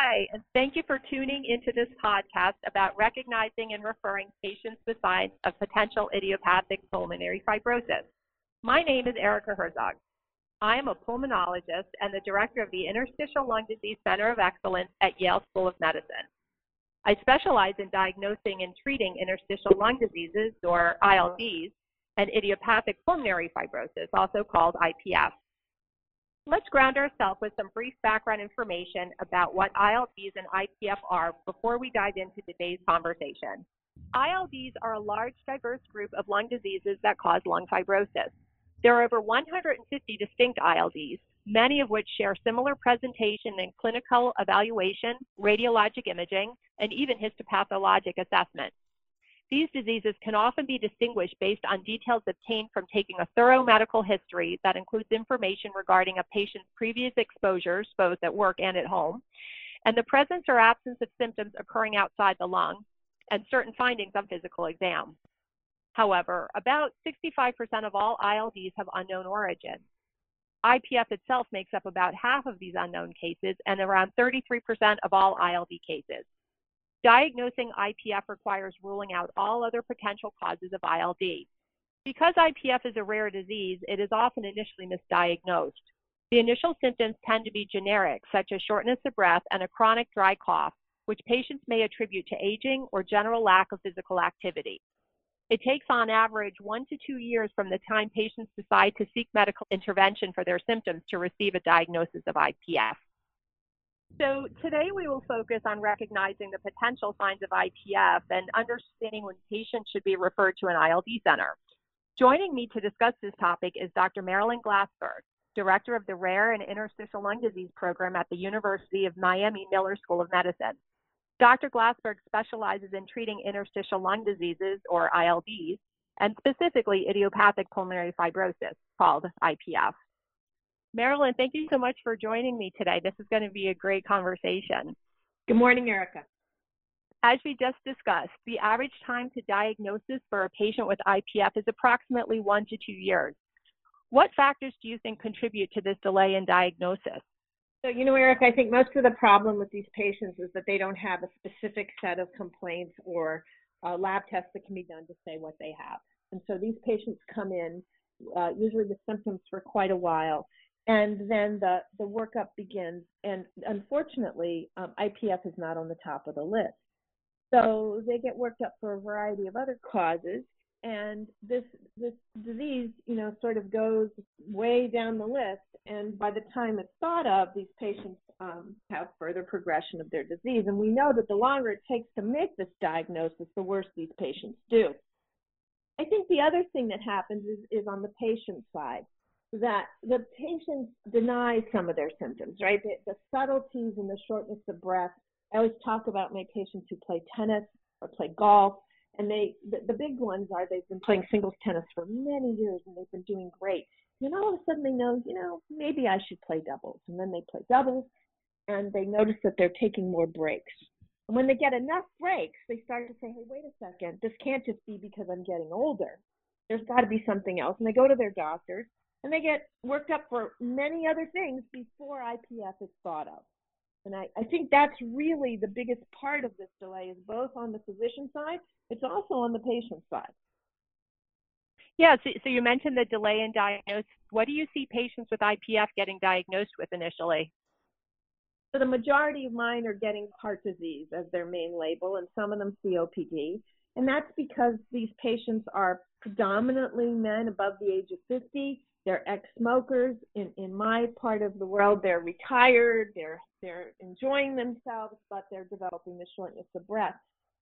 Hi, and thank you for tuning into this podcast about recognizing and referring patients with signs of potential idiopathic pulmonary fibrosis. My name is Erica Herzog. I am a pulmonologist and the director of the Interstitial Lung Disease Center of Excellence at Yale School of Medicine. I specialize in diagnosing and treating interstitial lung diseases, or ILDs, and idiopathic pulmonary fibrosis, also called IPF. Let's ground ourselves with some brief background information about what ILDs and IPF are before we dive into today's conversation. ILDs are a large, diverse group of lung diseases that cause lung fibrosis. There are over 150 distinct ILDs, many of which share similar presentation in clinical evaluation, radiologic imaging, and even histopathologic assessment. These diseases can often be distinguished based on details obtained from taking a thorough medical history that includes information regarding a patient's previous exposures, both at work and at home, and the presence or absence of symptoms occurring outside the lung, and certain findings on physical exam. However, about 65% of all ILDs have unknown origin. IPF itself makes up about half of these unknown cases and around 33% of all ILD cases. Diagnosing IPF requires ruling out all other potential causes of ILD. Because IPF is a rare disease, it is often initially misdiagnosed. The initial symptoms tend to be generic, such as shortness of breath and a chronic dry cough, which patients may attribute to aging or general lack of physical activity. It takes on average one to two years from the time patients decide to seek medical intervention for their symptoms to receive a diagnosis of IPF. So today we will focus on recognizing the potential signs of IPF and understanding when patients should be referred to an ILD center. Joining me to discuss this topic is Dr. Marilyn Glassberg, Director of the Rare and Interstitial Lung Disease Program at the University of Miami Miller School of Medicine. Dr. Glassberg specializes in treating interstitial lung diseases, or ILDs, and specifically idiopathic pulmonary fibrosis, called IPF. Marilyn, thank you so much for joining me today. This is going to be a great conversation. Good morning, Erica. As we just discussed, the average time to diagnosis for a patient with IPF is approximately one to two years. What factors do you think contribute to this delay in diagnosis? So, you know, Eric, I think most of the problem with these patients is that they don't have a specific set of complaints or uh, lab tests that can be done to say what they have. And so these patients come in uh, usually with symptoms for quite a while and then the, the workup begins. And unfortunately, um, IPF is not on the top of the list. So they get worked up for a variety of other causes, and this this disease, you know, sort of goes way down the list. And by the time it's thought of, these patients um, have further progression of their disease. And we know that the longer it takes to make this diagnosis, the worse these patients do. I think the other thing that happens is, is on the patient side that the patients deny some of their symptoms, right? The, the, subtleties and the shortness of breath. I always talk about my patients who play tennis or play golf, and they the, the big ones are they've been playing singles tennis for many years and they've been doing great. And all of a sudden they know, you know, maybe I should play doubles, and then they play doubles, and they notice that they're taking more breaks. And when they get enough breaks, they start to say, hey, wait a second, this can't just be because I'm getting older. There's got to be something else. And they go to their doctors and they get worked up for many other things before IPF is thought of. And I, I think that's really the biggest part of this delay is both on the physician side, it's also on the patient side. Yeah, so, so you mentioned the delay in diagnosis. What do you see patients with IPF getting diagnosed with initially? So the majority of mine are getting heart disease as their main label, and some of them COPD. And that's because these patients are predominantly men above the age of 50 they're ex-smokers. In in my part of the world, they're retired. They're they're enjoying themselves, but they're developing the shortness of breath.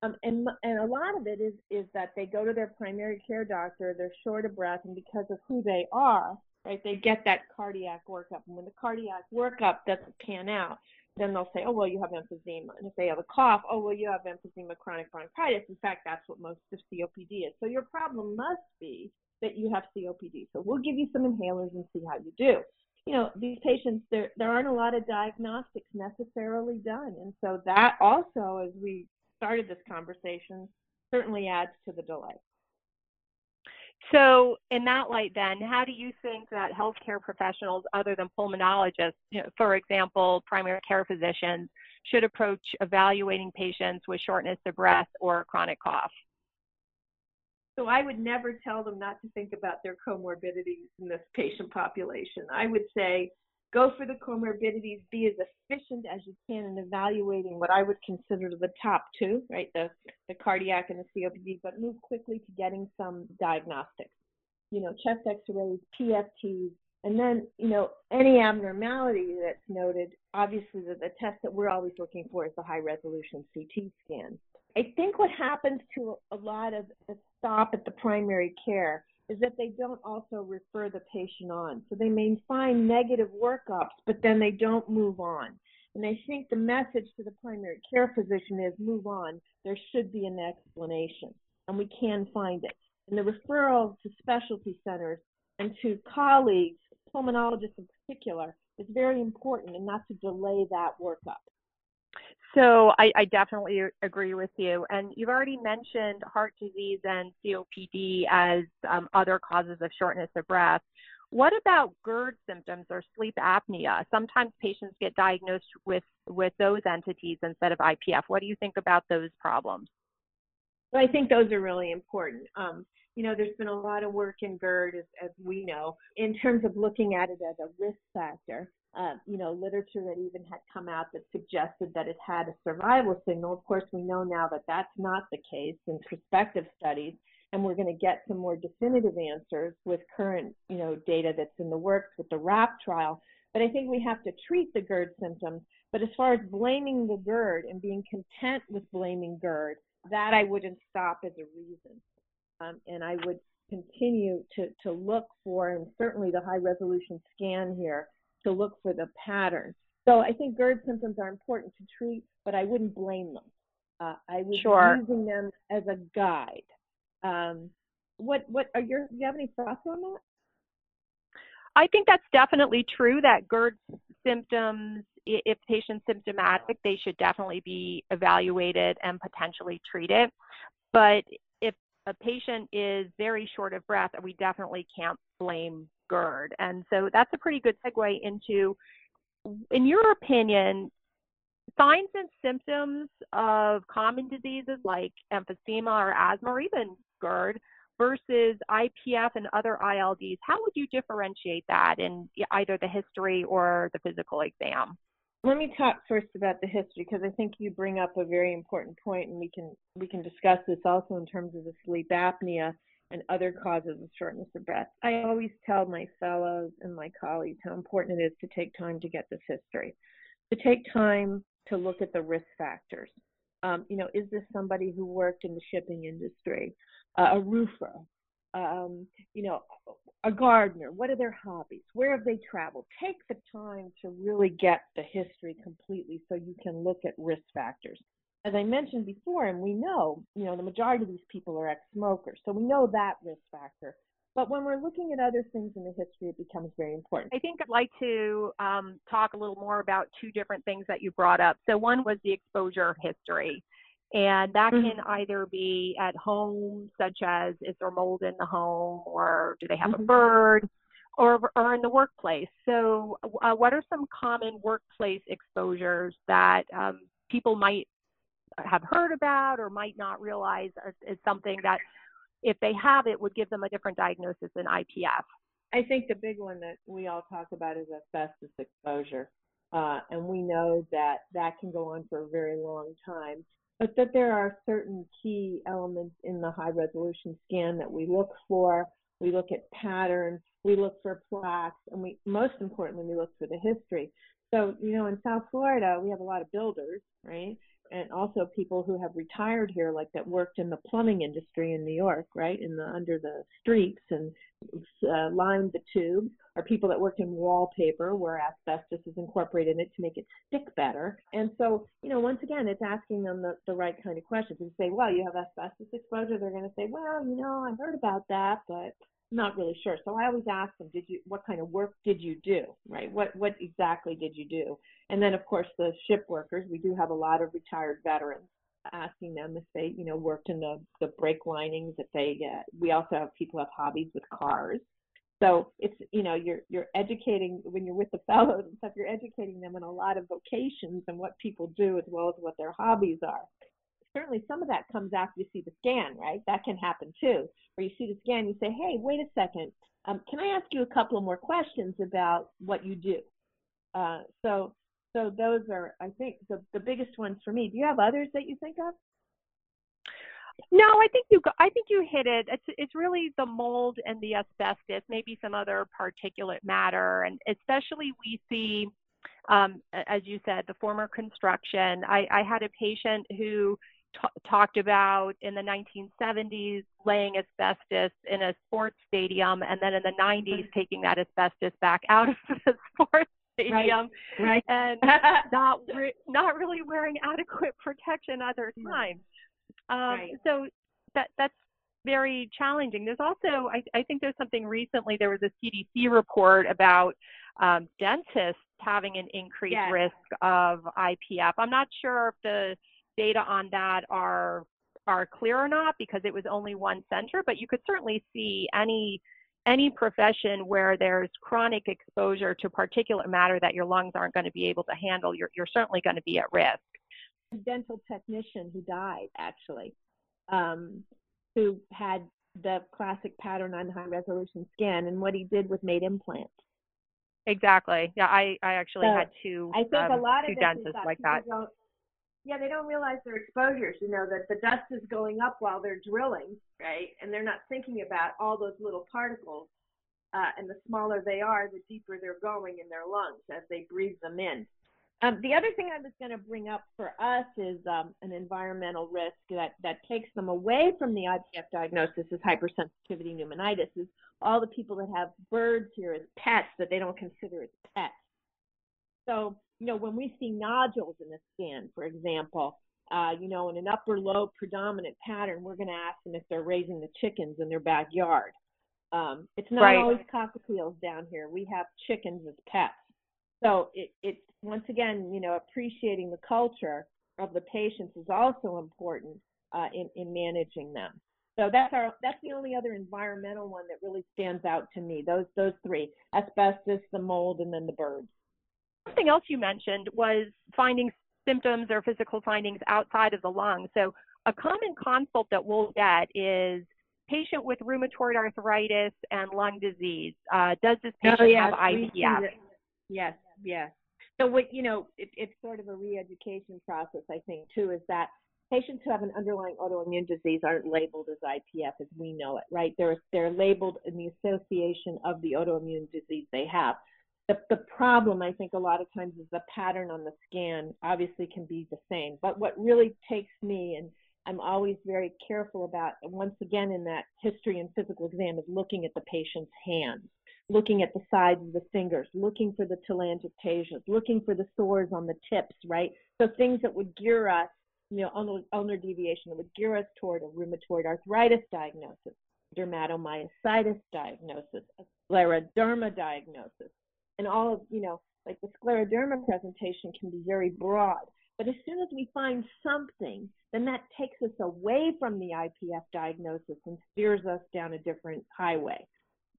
Um, and and a lot of it is is that they go to their primary care doctor. They're short of breath, and because of who they are, right, they get that cardiac workup. And when the cardiac workup doesn't pan out, then they'll say, oh, well, you have emphysema. And if they have a cough, oh, well, you have emphysema chronic bronchitis. In fact, that's what most of COPD is. So your problem must be that you have COPD. So we'll give you some inhalers and see how you do. You know, these patients, there, there aren't a lot of diagnostics necessarily done. And so that also, as we started this conversation, certainly adds to the delay. So, in that light, then, how do you think that healthcare professionals other than pulmonologists, you know, for example, primary care physicians, should approach evaluating patients with shortness of breath or chronic cough? So I would never tell them not to think about their comorbidities in this patient population. I would say go for the comorbidities, be as efficient as you can in evaluating what I would consider the top two, right? The, the cardiac and the COPD, but move quickly to getting some diagnostics. You know, chest x-rays, PFTs, and then, you know, any abnormality that's noted, obviously the, the test that we're always looking for is the high resolution CT scan. I think what happens to a lot of stop at the primary care is that they don't also refer the patient on. So they may find negative workups, but then they don't move on. And I think the message to the primary care physician is move on. There should be an explanation, and we can find it. And the referral to specialty centers and to colleagues, pulmonologists in particular, is very important and not to delay that workup. So I, I, definitely agree with you. And you've already mentioned heart disease and COPD as um, other causes of shortness of breath. What about GERD symptoms or sleep apnea? Sometimes patients get diagnosed with, with those entities instead of IPF. What do you think about those problems? Well, I think those are really important. Um, you know, there's been a lot of work in GERD, as, as we know, in terms of looking at it as a risk factor uh, you know, literature that even had come out that suggested that it had a survival signal. Of course, we know now that that's not the case in prospective studies, and we're going to get some more definitive answers with current, you know, data that's in the works with the WRAP trial. But I think we have to treat the GERD symptoms. But as far as blaming the GERD and being content with blaming GERD, that I wouldn't stop as a reason. Um, and I would continue to, to look for, and certainly the high resolution scan here, to look for the pattern. So I think GERD symptoms are important to treat, but I wouldn't blame them. Uh, I was sure. using them as a guide. Um, what what are your? Do you have any thoughts on that? I think that's definitely true. That GERD symptoms, if patients symptomatic, they should definitely be evaluated and potentially treated. But if a patient is very short of breath, we definitely can't blame GERD. And so that's a pretty good segue into, in your opinion, signs and symptoms of common diseases like emphysema or asthma or even GERD versus IPF and other ILDs. How would you differentiate that in either the history or the physical exam? Let me talk first about the history because I think you bring up a very important point, and we can we can discuss this also in terms of the sleep apnea and other causes of shortness of breath. I always tell my fellows and my colleagues how important it is to take time to get this history, to take time to look at the risk factors. Um, you know, is this somebody who worked in the shipping industry, uh, a roofer, um, you know, a gardener? What are their hobbies? Where have they traveled? Take the time to really get the history completely so you can look at risk factors as I mentioned before, and we know, you know, the majority of these people are ex-smokers, so we know that risk factor. But when we're looking at other things in the history, it becomes very important. I think I'd like to um, talk a little more about two different things that you brought up. So one was the exposure history. And that mm-hmm. can either be at home, such as is there mold in the home, or do they have mm-hmm. a bird, or, or in the workplace. So, uh, what are some common workplace exposures that um, people might have heard about or might not realize is something that if they have it would give them a different diagnosis than IPF? I think the big one that we all talk about is asbestos exposure. Uh, and we know that that can go on for a very long time, but that there are certain key elements in the high resolution scan that we look for. We look at patterns, we look for plaques, and we most importantly, we look for the history. So, you know, in South Florida, we have a lot of builders, right? And also people who have retired here, like that worked in the plumbing industry in New York, right, in the under the streets and uh, lined the tubes, or people that worked in wallpaper where asbestos is incorporated in it to make it stick better. And so, you know, once again, it's asking them the, the right kind of questions. You say, well, you have asbestos exposure, they're going to say, well, you know, I've heard about that, but not really sure. So I always ask them, did you, what kind of work did you do, right? What, what exactly did you do? And then of course the ship workers, we do have a lot of retired veterans. asking them if they, you know, worked in the the brake linings. If they, uh, we also have people have hobbies with cars. So it's you know you're you're educating when you're with the fellows and stuff. You're educating them in a lot of vocations and what people do as well as what their hobbies are. Certainly, some of that comes after you see the scan, right? That can happen too, where you see the scan, you say, "Hey, wait a second, um, can I ask you a couple more questions about what you do?" Uh, so so those are, I think, the the biggest ones for me. Do you have others that you think of? No, I think you I think you hit it. It's it's really the mold and the asbestos, maybe some other particulate matter, and especially we see, um, as you said, the former construction. I, I had a patient who talked about in the 1970s laying asbestos in a sports stadium, and then in the 90s taking that asbestos back out of the sports stadium, right, right. and not re- not really wearing adequate protection other times. Um, right. So that that's very challenging. There's also, I, I, think there's something recently, there was a CDC report about um, dentists having an increased yes. risk of IPF. I'm not sure if the data on that are are clear or not because it was only one center, but you could certainly see any any profession where there's chronic exposure to particulate matter that your lungs aren't going to be able to handle, you're, you're certainly going to be at risk A dental technician who died actually, um, who had the classic pattern on high resolution scan, and what he did was made implants. Exactly. Yeah, I I actually so had two. I think um, a lot two dentists like that. Yeah, they don't realize their exposures. You know that the dust is going up while they're drilling, right? And they're not thinking about all those little particles. Uh, and the smaller they are, the deeper they're going in their lungs as they breathe them in. Um, the other thing I was going to bring up for us is um, an environmental risk that, that takes them away from the IPF diagnosis is hypersensitivity pneumonitis, is all the people that have birds here as pets that they don't consider as pets. So, you know, when we see nodules in the skin, for example, uh, you know, in an upper lobe predominant pattern, we're going to ask them if they're raising the chickens in their backyard. Um, it's not right. always cockatiels down here. We have chickens as pets. So it, it once again, you know, appreciating the culture of the patients is also important uh, in, in managing them. So that's our that's the only other environmental one that really stands out to me. Those those three: asbestos, the mold, and then the birds. Something else you mentioned was finding symptoms or physical findings outside of the lung. So a common consult that we'll get is patient with rheumatoid arthritis and lung disease. Uh, does this oh, patient oh, yes, have IPF? Yes, yes. So what you know, it, it's sort of a re-education process, I think, too, is that patients who have an underlying autoimmune disease aren't labeled as IPF as we know it, right? They're they're labeled in the association of the autoimmune disease they have. The, the problem, I think, a lot of times is the pattern on the scan obviously can be the same. But what really takes me, and I'm always very careful about, once again, in that history and physical exam, is looking at the patient's hands looking at the sides of the fingers, looking for the telangiectasias, looking for the sores on the tips, right? So things that would gear us, you know, ulnar, deviation that would gear us toward a rheumatoid arthritis diagnosis, dermatomyositis diagnosis, scleroderma diagnosis, and all of, you know, like the scleroderma presentation can be very broad. But as soon as we find something, then that takes us away from the IPF diagnosis and steers us down a different highway.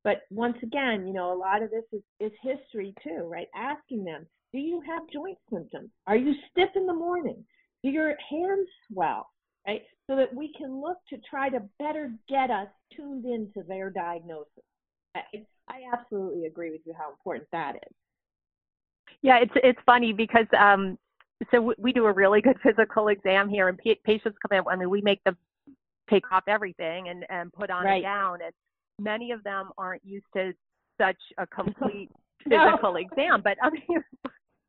But once again, you know, a lot of this is, is history too, right? Asking them, do you have joint symptoms? Are you stiff in the morning? Do your hands swell? Right? So that we can look to try to better get us tuned into their diagnosis. Uh, I, I absolutely agree with you how important that is. Yeah, it's it's funny because um, so we do a really good physical exam here, and patients come in. I mean, we make them take off everything and and put on right. a gown, and many of them aren't used to such a complete physical no. exam. But I mean,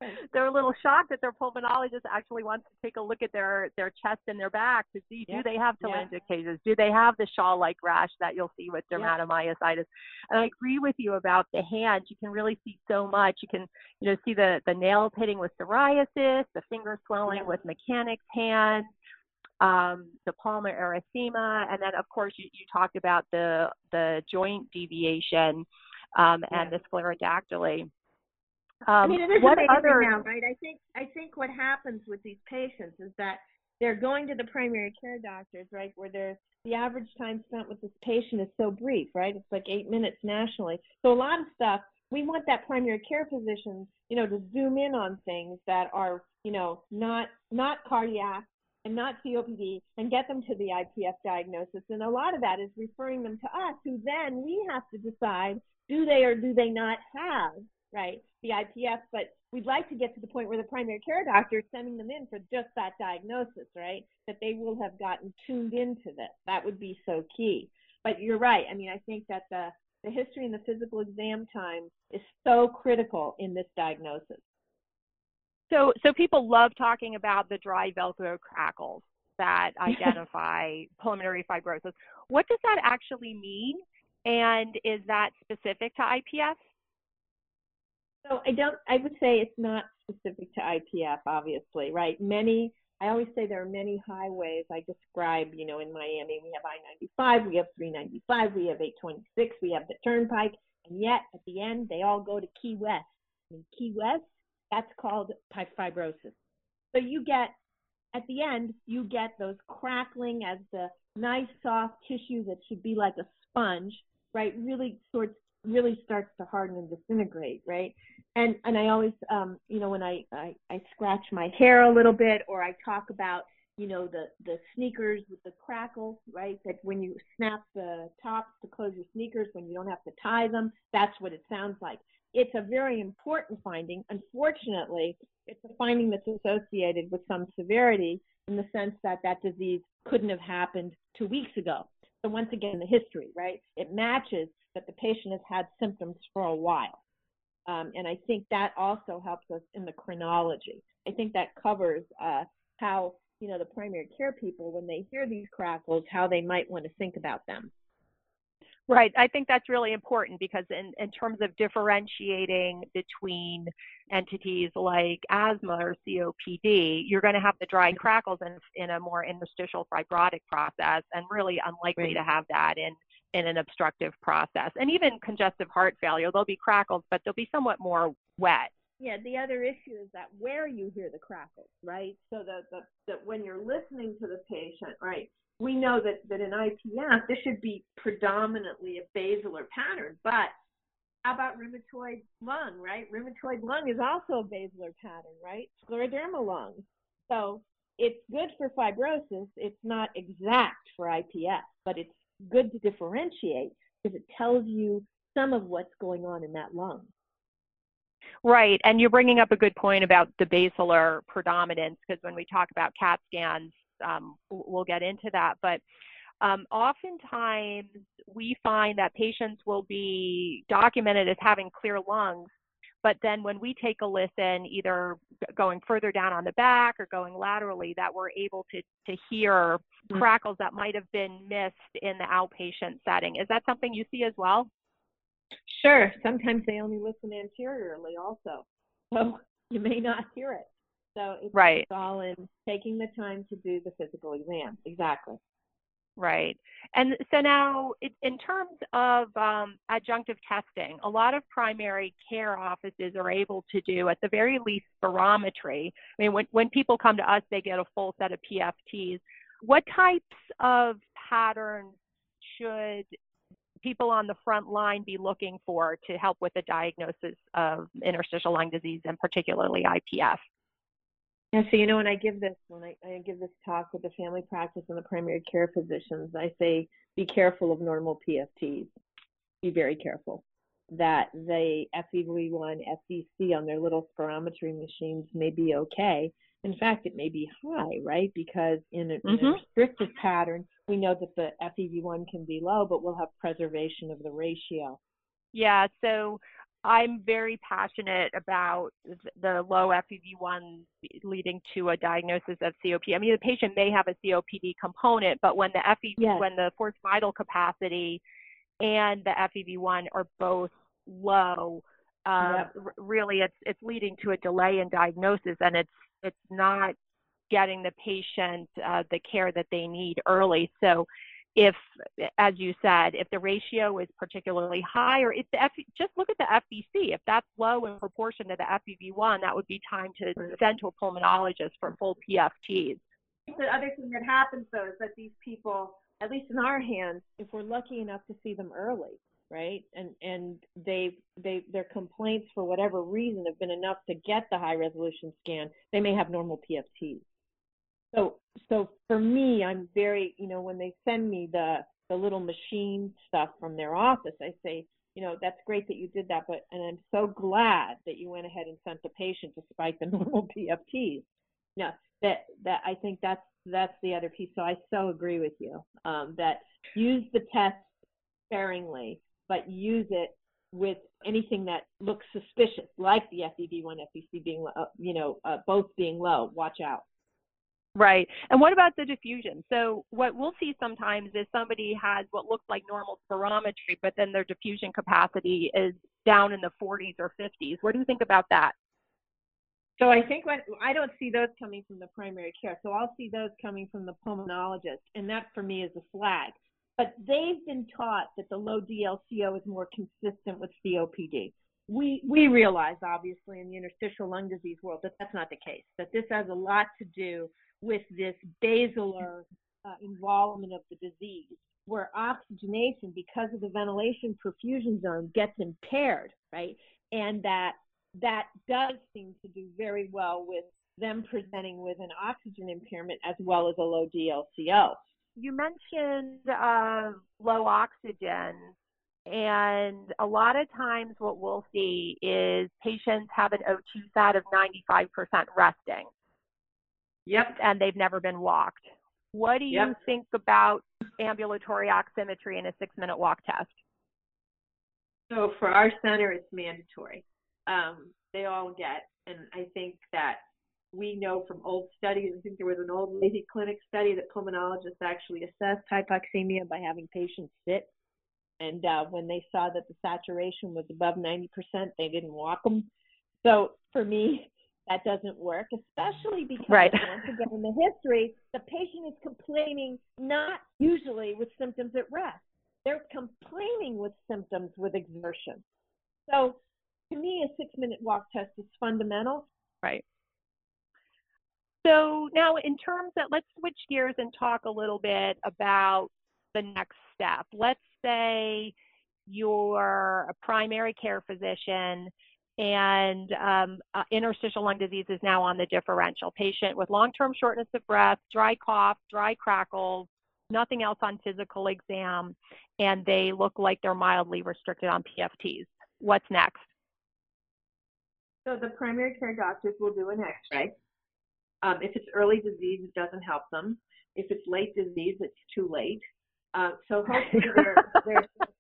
they're a little shocked that their pulmonologist actually wants to take a look at their their chest and their back to see do they have telangiectasias, do they have the shawl-like rash that you'll see with dermatomyositis. And I agree with you about the hands. You can really see so much. You can you know see the the nail pitting with psoriasis, the finger swelling with mechanics hands um, the palmar erythema, and then of course you, you talked about the the joint deviation um, and the sclerodactyly. Um, I mean, it is what other... now, right? I think I think what happens with these patients is that they're going to the primary care doctors, right, where they're the average time spent with this patient is so brief, right? It's like eight minutes nationally. So a lot of stuff, we want that primary care physician, you know, to zoom in on things that are, you know, not not cardiac and not COPD and get them to the IPF diagnosis. And a lot of that is referring them to us, who then we have to decide do they or do they not have, right, the IPF. But we'd like to get to the point where the primary care doctor is sending them in for just that diagnosis, right? That they will have gotten tuned into this. That would be so key. But you're right. I mean, I think that the, the history and the physical exam time is so critical in this diagnosis. So, so people love talking about the dry Velcro crackles that identify pulmonary fibrosis. What does that actually mean? And is that specific to IPF? So I don't, I would say it's not specific to IPF, obviously, right? Many, I always say there are many highways I describe, you know, in Miami. We have I-95, we have 395, we have 826, we have the Turnpike, and yet at the end, they all go to Key West. And Key West, that's called fibrosis. So you get, at the end, you get those crackling as the nice soft tissue that should be like a sponge, right? Really sorts really starts to harden and disintegrate, right? And and I always, um, you know, when I, I I scratch my hair a little bit, or I talk about, you know, the the sneakers with the crackle, right? That when you snap the tops to close your sneakers, when you don't have to tie them, that's what it sounds like. It's a very important finding. Unfortunately, it's a finding that's associated with some severity in the sense that that disease couldn't have happened two weeks ago. So once again, the history, right? It matches that the patient has had symptoms for a while. Um, and I think that also helps us in the chronology. I think that covers uh, how, you know, the primary care people, when they hear these crackles, how they might want to think about them. Right. I think that's really important because in, in terms of differentiating between entities like asthma or COPD, you're going to have the dry mm-hmm. crackles in, in a more interstitial fibrotic process and really unlikely right. to have that in in an obstructive process. And even congestive heart failure, there'll be crackles, but they'll be somewhat more wet. Yeah, the other issue is that where you hear the crackles, right? So that the, that when you're listening to the patient, right, we know that, that in IPF, this should be predominantly a basilar pattern, but how about rheumatoid lung, right? Rheumatoid lung is also a basilar pattern, right? Scleroderma lung. So it's good for fibrosis. It's not exact for IPF, but it's good to differentiate because it tells you some of what's going on in that lung. Right, and you're bringing up a good point about the basilar predominance because when we talk about CAT scans, um, we'll get into that. But um, oftentimes we find that patients will be documented as having clear lungs but then when we take a listen, either going further down on the back or going laterally, that we're able to, to hear mm. crackles that might have been missed in the outpatient setting. Is that something you see as well? Sure. Sometimes they only listen anteriorly also. So you may not hear it. So it's, right. it's all in taking the time to do the physical exam. Exactly. Right. And so now, in terms of um, adjunctive testing, a lot of primary care offices are able to do, at the very least, spirometry. I mean, when, when people come to us, they get a full set of PFTs. What types of patterns should people on the front line be looking for to help with the diagnosis of interstitial lung disease and particularly IPF? Yeah, so you know when I give this when I, I give this talk with the family practice and the primary care physicians, I say be careful of normal PFTs. Be very careful that the FEV1, FVC on their little spirometry machines may be okay. In fact, it may be high, right? Because in a, mm-hmm. in a mm-hmm. restrictive pattern, we know that the FEV1 can be low, but we'll have preservation of the ratio. Yeah, so I'm very passionate about the low FEV1 leading to a diagnosis of COPD. I mean, the patient may have a COPD component, but when the FEV, yes. when the forced vital capacity and the FEV1 are both low, yep. r- really it's it's leading to a delay in diagnosis, and it's it's not getting the patient uh, the care that they need early. So if, as you said, if the ratio is particularly high, or if the F, just look at the FVC. If that's low in proportion to the FEV1, that would be time to send to a pulmonologist for full PFTs. the other thing that happens though is that these people, at least in our hands, if we're lucky enough to see them early, right, and and they they their complaints for whatever reason have been enough to get the high resolution scan, they may have normal PFTs. So so for me, I'm very you know when they send me the the little machine stuff from their office, I say you know, that's great that you did that, but and I'm so glad that you went ahead and sent the patient despite the normal PFTs. Yeah, that that I think that's that's the other piece. So I so agree with you um, that use the test sparingly, but use it with anything that looks suspicious, like the FEV1, FVC being, uh, you know, uh, both being low. Watch out. Right. And what about the diffusion? So what we'll see sometimes is somebody has what looks like normal spirometry, but then their diffusion capacity is down in the 40s or 50s. What do you think about that? So I think I don't see those coming from the primary care. So I'll see those coming from the pulmonologist, and that for me is a flag. But they've been taught that the low DLCO is more consistent with COPD. We we realize obviously in the interstitial lung disease world that that's not the case. That this has a lot to do with this basilar uh, involvement of the disease, where oxygenation, because of the ventilation perfusion zone, gets impaired, right? And that that does seem to do very well with them presenting with an oxygen impairment as well as a low DLCO. You mentioned uh, low oxygen, and a lot of times what we'll see is patients have an O2 sat of 95% resting. Yep. And they've never been walked. What do you yep. think about ambulatory oximetry in a six minute walk test? So for our center, it's mandatory. Um, they all get, and I think that we know from old studies, I think there was an old Lahey Clinic study that pulmonologists actually assessed hypoxemia by having patients sit. And uh, when they saw that the saturation was above 90%, they didn't walk them. So for me, that doesn't work, especially because right. once again in the history, the patient is complaining not usually with symptoms at rest. They're complaining with symptoms with exertion. So to me, a six minute walk test is fundamental. Right. So now in terms of, let's switch gears and talk a little bit about the next step. Let's say you're a primary care physician and um, uh, interstitial lung disease is now on the differential. Patient with long-term shortness of breath, dry cough, dry crackles, nothing else on physical exam, and they look like they're mildly restricted on PFTs. What's next? So the primary care doctors will do an X-ray. Um, if it's early disease, it doesn't help them. If it's late disease, it's too late. Uh, so hopefully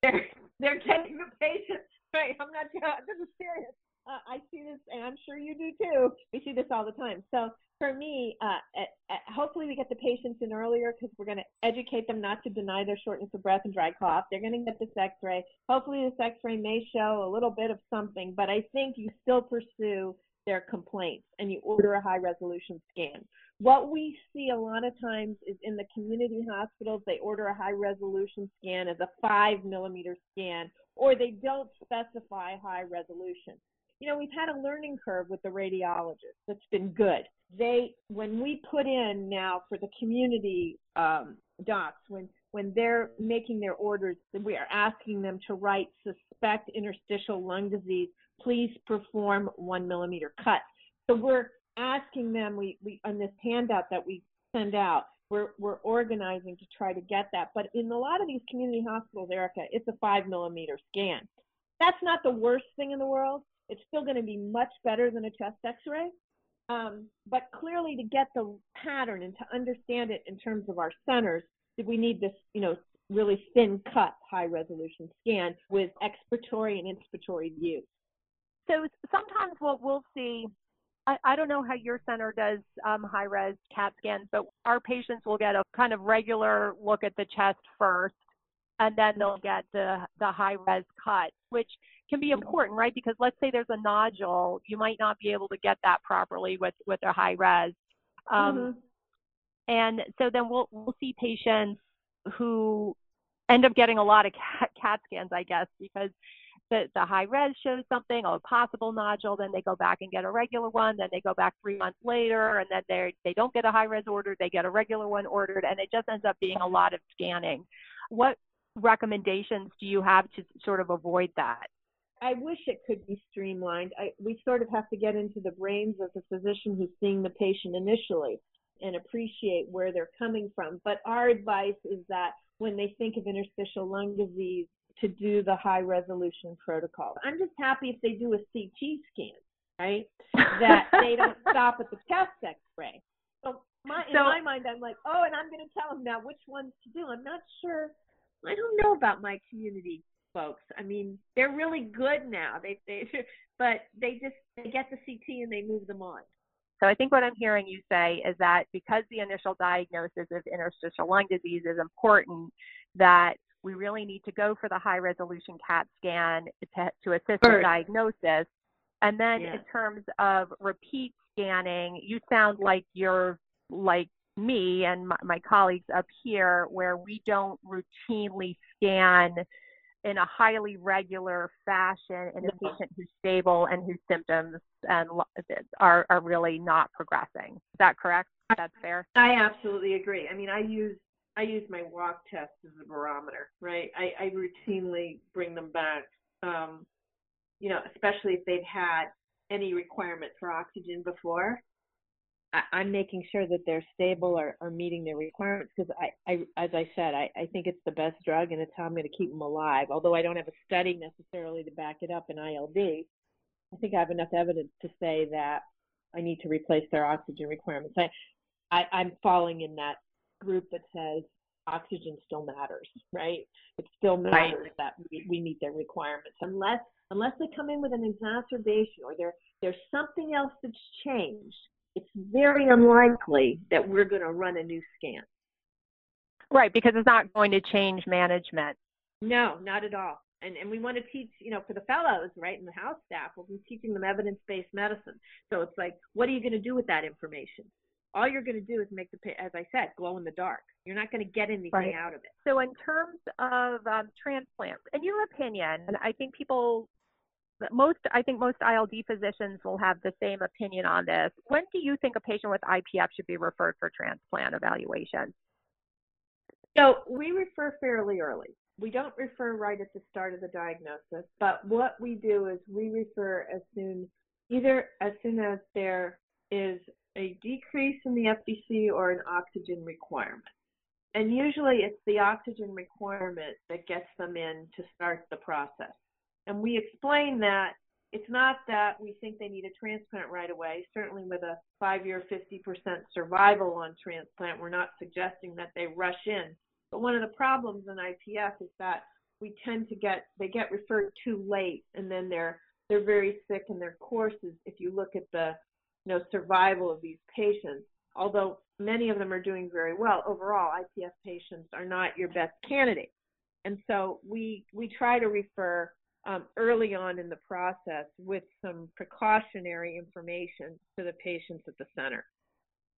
they're, they're, getting the patient right. I'm not. This is serious uh, I see this, and I'm sure you do too. We see this all the time. So for me, uh, at, at, hopefully we get the patients in earlier because we're going to educate them not to deny their shortness of breath and dry cough. They're going to get this X-ray. Hopefully this X-ray may show a little bit of something, but I think you still pursue their complaints and you order a high resolution scan. What we see a lot of times is in the community hospitals, they order a high resolution scan as a five millimeter scan, or they don't specify high resolution you know, we've had a learning curve with the radiologists. That's been good. They, when we put in now for the community um, docs, when when they're making their orders, we are asking them to write suspect interstitial lung disease. Please perform one millimeter cut. So we're asking them. We we on this handout that we send out. We're, we're organizing to try to get that. But in a lot of these community hospitals, Erica, it's a five millimeter scan. That's not the worst thing in the world it's still going to be much better than a chest x-ray. Um, but clearly to get the pattern and to understand it in terms of our centers, we need this, you know, really thin cut high resolution scan with expiratory and inspiratory views. So sometimes what we'll see, I, I don't know how your center does um, high res CAT scans, but our patients will get a kind of regular look at the chest first, and then they'll get the, the high res cut, which can be important, right? Because let's say there's a nodule, you might not be able to get that properly with with a high res. Um, mm-hmm. And so then we'll we'll see patients who end up getting a lot of CAT, CAT scans, I guess, because the, the high res shows something, a possible nodule, then they go back and get a regular one, then they go back three months later, and then they they don't get a high res ordered, they get a regular one ordered, and it just ends up being a lot of scanning. What recommendations do you have to sort of avoid that? I wish it could be streamlined. I, we sort of have to get into the brains of the physician who's seeing the patient initially and appreciate where they're coming from. But our advice is that when they think of interstitial lung disease, to do the high resolution protocol. I'm just happy if they do a CT scan, right? That they don't stop at the chest X-ray. So, my, in my mind, I'm like, oh, and I'm going to tell them now which ones to do. I'm not sure. I don't know about my community folks. I mean, they're really good now. They, they, but they just they get the CT and they move them on. So I think what I'm hearing you say is that because the initial diagnosis of interstitial lung disease is important, that we really need to go for the high resolution CAT scan to, to assist First. with diagnosis. And then Yeah. in terms of repeat scanning, you sound like you're like me and my, my colleagues up here, where we don't routinely scan in a highly regular fashion in a patient who's stable and whose symptoms and are, are really not progressing. Is that correct? That's fair. I absolutely agree. I mean, I use I use my walk test as a barometer, right? I, I routinely bring them back, um, you know, especially if they've had any requirement for oxygen before. I, I'm making sure that they're stable or, or meeting their requirements because I, I, as I said, I, I think it's the best drug and it's how I'm going to keep them alive. Although I don't have a study necessarily to back it up in ILD, I think I have enough evidence to say that I need to replace their oxygen requirements. I, I, I'm falling in that group that says oxygen still matters, right? It still matters that we, we meet their requirements unless unless they come in with an exacerbation or there there's something else that's changed. It's very unlikely that we're going to run a new scan. Right, because it's not going to change management. No, not at all. And and we want to teach, you know, for the fellows, right, and the house staff, we'll be teaching them evidence-based medicine. So it's like, what are you going to do with that information? All you're going to do is make the, as I said, glow in the dark. You're not going to get anything Right. out of it. So, in terms of um, transplant, in your opinion, and I think people, most, I think most ILD physicians will have the same opinion on this. When do you think a patient with IPF should be referred for transplant evaluation? So we refer fairly early. We don't refer right at the start of the diagnosis, but what we do is we refer as soon, either as soon as there is a decrease in the FVC or an oxygen requirement. And usually it's the oxygen requirement that gets them in to start the process. And we explain that it's not that we think they need a transplant right away. Certainly with a five year, 50% survival on transplant, we're not suggesting that they rush in. But one of the problems in IPF is that we tend to get, they get referred too late and then they're, they're very sick and their courses, if you look at the, you know, survival of these patients, although many of them are doing very well, overall IPF patients are not your best candidates. And so we, we try to refer um, early on in the process with some precautionary information to the patients at the center.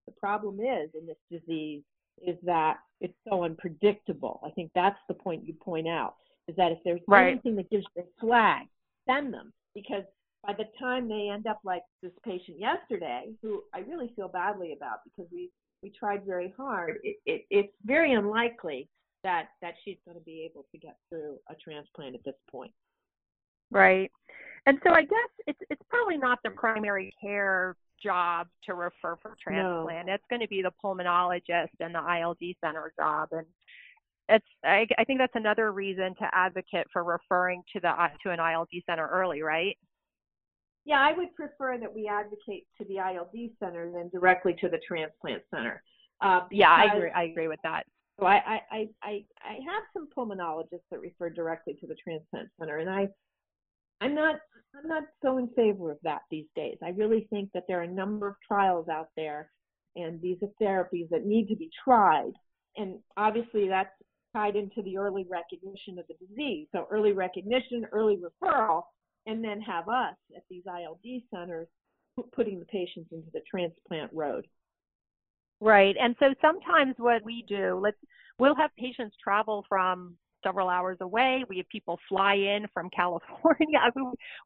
The problem is in this disease is that it's so unpredictable. I think that's the point you point out is that if there's Right. anything that gives you a flag, send them because by the time they end up like this patient yesterday, who I really feel badly about because we we tried very hard, it, it, it's very unlikely that that she's going to be able to get through a transplant at this point. Right. And so I guess it's it's probably not the primary care job to refer for transplant. It's going to be the pulmonologist and the ILD center job. And it's I, I think that's another reason to advocate for referring to the to an ILD center early, right? Yeah, I would prefer that we advocate to the ILD center than directly to the transplant center. Uh, Yeah, I agree. I agree with that. So I, I, I, I, I have some pulmonologists that refer directly to the transplant center, and I, I'm not, I'm not so in favor of that these days. I really think that there are a number of trials out there, and these are therapies that need to be tried, and obviously that's tied into the early recognition of the disease. So early recognition, early referral, and then have us at these ILD centers putting the patients into the transplant road. Right. And so sometimes what we do, let's we'll have patients travel from several hours away. We have people fly in from California.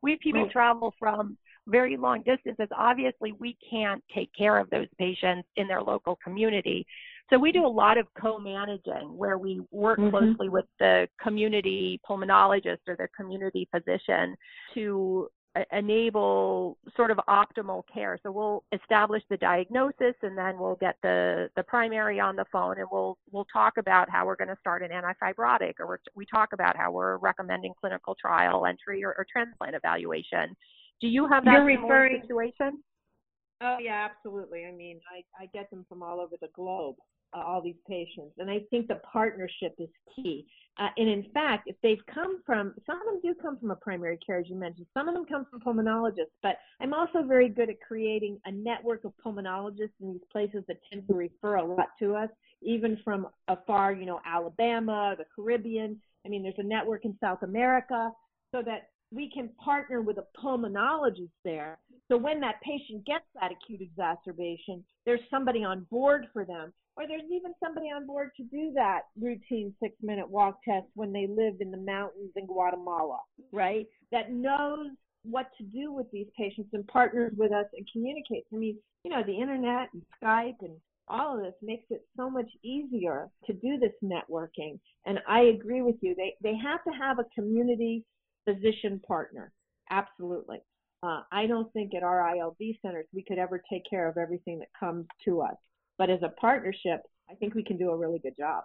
we have people travel from very long distances. Obviously, we can't take care of those patients in their local community. So we do a lot of co-managing where we work mm-hmm. closely with the community pulmonologist or the community physician to enable sort of optimal care. So we'll establish the diagnosis and then we'll get the, the primary on the phone and we'll we'll talk about how we're going to start an antifibrotic or we talk about how we're recommending clinical trial entry or, or transplant evaluation. Do you have that You're referring, situation? Oh yeah, absolutely. I mean, I, I get them from all over the globe uh, all these patients. And I think the partnership is key. Uh, and in fact, if they've come from, some of them do come from a primary care, as you mentioned. Some of them come from pulmonologists. But I'm also very good at creating a network of pulmonologists in these places that tend to refer a lot to us, even from afar, you know, Alabama, the Caribbean. I mean, there's a network in South America so that we can partner with a pulmonologist there. So when that patient gets that acute exacerbation, there's somebody on board for them or there's even somebody on board to do that routine six minute walk test when they live in the mountains in Guatemala, right? That knows what to do with these patients and partners with us and communicates. I mean, you know, the internet and Skype and all of this makes it so much easier to do this networking. And I agree with you. They they have to have a community physician partner. Absolutely. Uh, I don't think at our ILD centers we could ever take care of everything that comes to us. But as a partnership, I think we can do a really good job.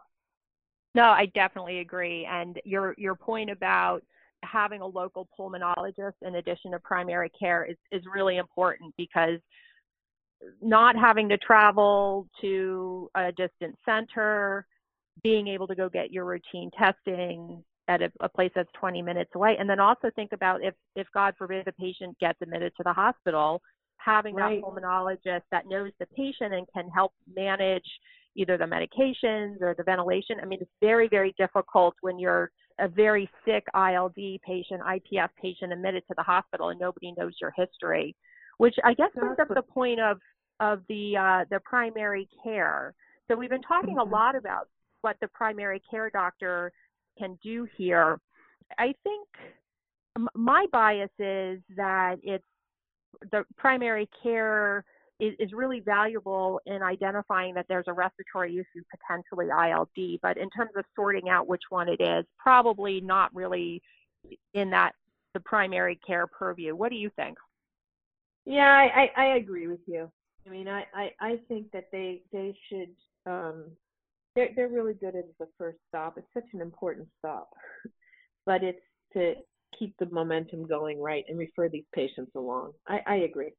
No, I definitely agree. And your your point about having a local pulmonologist in addition to primary care is, is really important because not having to travel to a distant center, being able to go get your routine testing at a, a, place that's 20 minutes away, and then also think about if, if God forbid the patient gets admitted to the hospital, having right. that pulmonologist that knows the patient and can help manage either the medications or the ventilation. I mean, it's very, very difficult when you're a very sick ILD patient, IPF patient admitted to the hospital and nobody knows your history, which I guess brings up the point of of the uh, the primary care. So we've been talking mm-hmm. a lot about what the primary care doctor can do here. I think my bias is that it's the primary care is, is really valuable in identifying that there's a respiratory issue, potentially ILD. But in terms of sorting out which one it is, probably not really in that the primary care purview. What do you think? Yeah, I, I, I agree with you. I mean, I, I, I think that they they should um, they're they're really good as the first stop. It's such an important stop, but it's to keep the momentum going right and refer these patients along. I, I agree.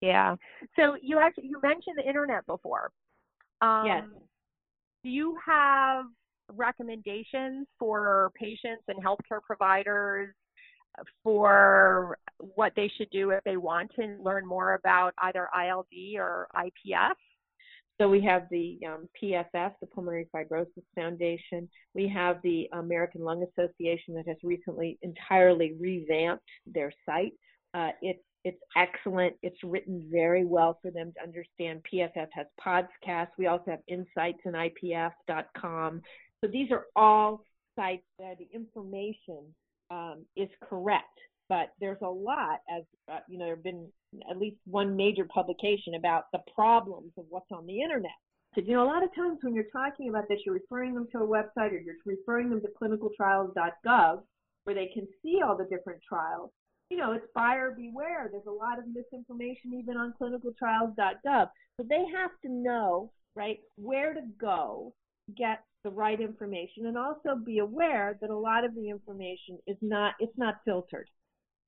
Yeah. So you actually you mentioned the internet before. Um, yes. Do you have recommendations for patients and healthcare providers for what they should do if they want to learn more about either ILD or IPF? So we have the um, PFF, the Pulmonary Fibrosis Foundation. We have the American Lung Association that has recently entirely revamped their site. Uh, it's it's excellent. It's written very well for them to understand. PFF has podcasts. We also have insights in IPF.com. So these are all sites where the information um, is correct. But there's a lot, as uh, you know, there have been at least one major publication about the problems of what's on the internet. You know, a lot of times when you're talking about this, you're referring them to a website or you're referring them to clinicaltrials.gov where they can see all the different trials. You know, it's buyer beware. There's a lot of misinformation even on clinicaltrials.gov. So they have to know, right, where to go get the right information and also be aware that a lot of the information is not it's not filtered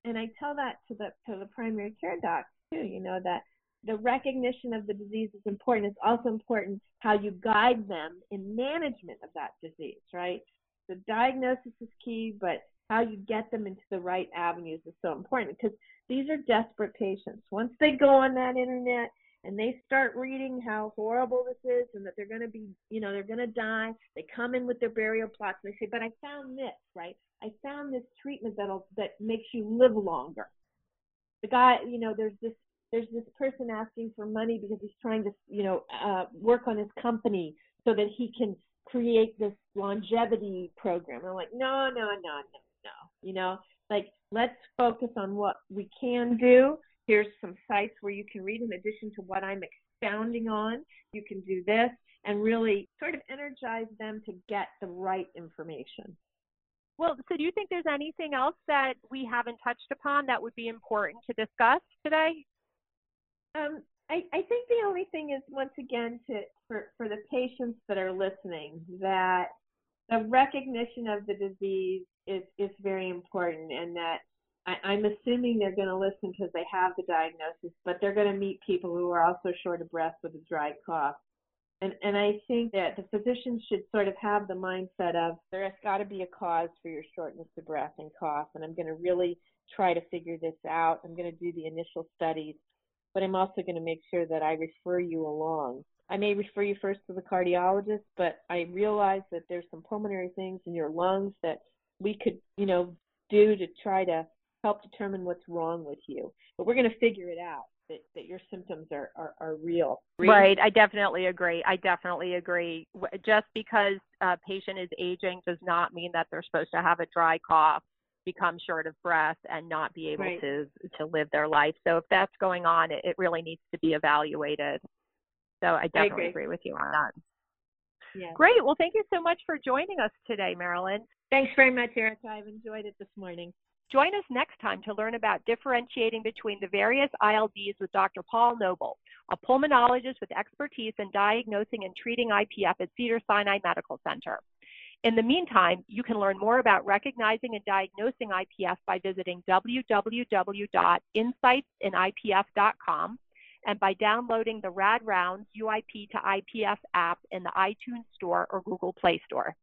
and I tell that to the to the primary care docs too. You know that the recognition of the disease is important. It's also important how you guide them in management of that disease, right? The diagnosis is key, but how you get them into the right avenues is so important because these are desperate patients. Once they go on that internet and they start reading how horrible this is and that they're going to be, you know, they're going to die, they come in with their burial plots and they say, but I found this, right? I found this treatment that'll that makes you live longer. The guy, you know, there's this there's this person asking for money because he's trying to, you know, uh, work on his company so that he can create this longevity program. And I'm like, no, no, no, no, no. You know, like let's focus on what we can do. Here's some sites where you can read in addition to what I'm expounding on. You can do this and really sort of energize them to get the right information. Well, so do you think there's anything else that we haven't touched upon that would be important to discuss today? Um, I, I think the only thing is once again to for, for the patients that are listening that the recognition of the disease is, is very important and that I, I'm assuming they're going to listen because they have the diagnosis, but they're going to meet people who are also short of breath with a dry cough. And, and I think that the physicians should sort of have the mindset of there has got to be a cause for your shortness of breath and cough, and I'm going to really try to figure this out. I'm going to do the initial studies, but I'm also going to make sure that I refer you along. I may refer you first to the cardiologist, but I realize that there's some pulmonary things in your lungs that we could, you know, do to try to help determine what's wrong with you. But we're going to figure it out that, that your symptoms are, are, are real. Right. I definitely agree. I definitely agree. Just because a patient is aging does not mean that they're supposed to have a dry cough, become short of breath, and not be able right. to to live their life. So if that's going on, it, it really needs to be evaluated. So I definitely I agree. agree with you on that. Yeah. Great. Well, thank you so much for joining us today, Marilyn. Thanks very much, Erica. I've enjoyed it this morning. Join us next time to learn about differentiating between the various ILDs with Dr. Paul Noble, a pulmonologist with expertise in diagnosing and treating IPF at Cedars-Sinai Medical Center. In the meantime, you can learn more about recognizing and diagnosing IPF by visiting www.insightsinipf.com and by downloading the Rad Rounds UIP to IPF app in the iTunes Store or Google Play Store.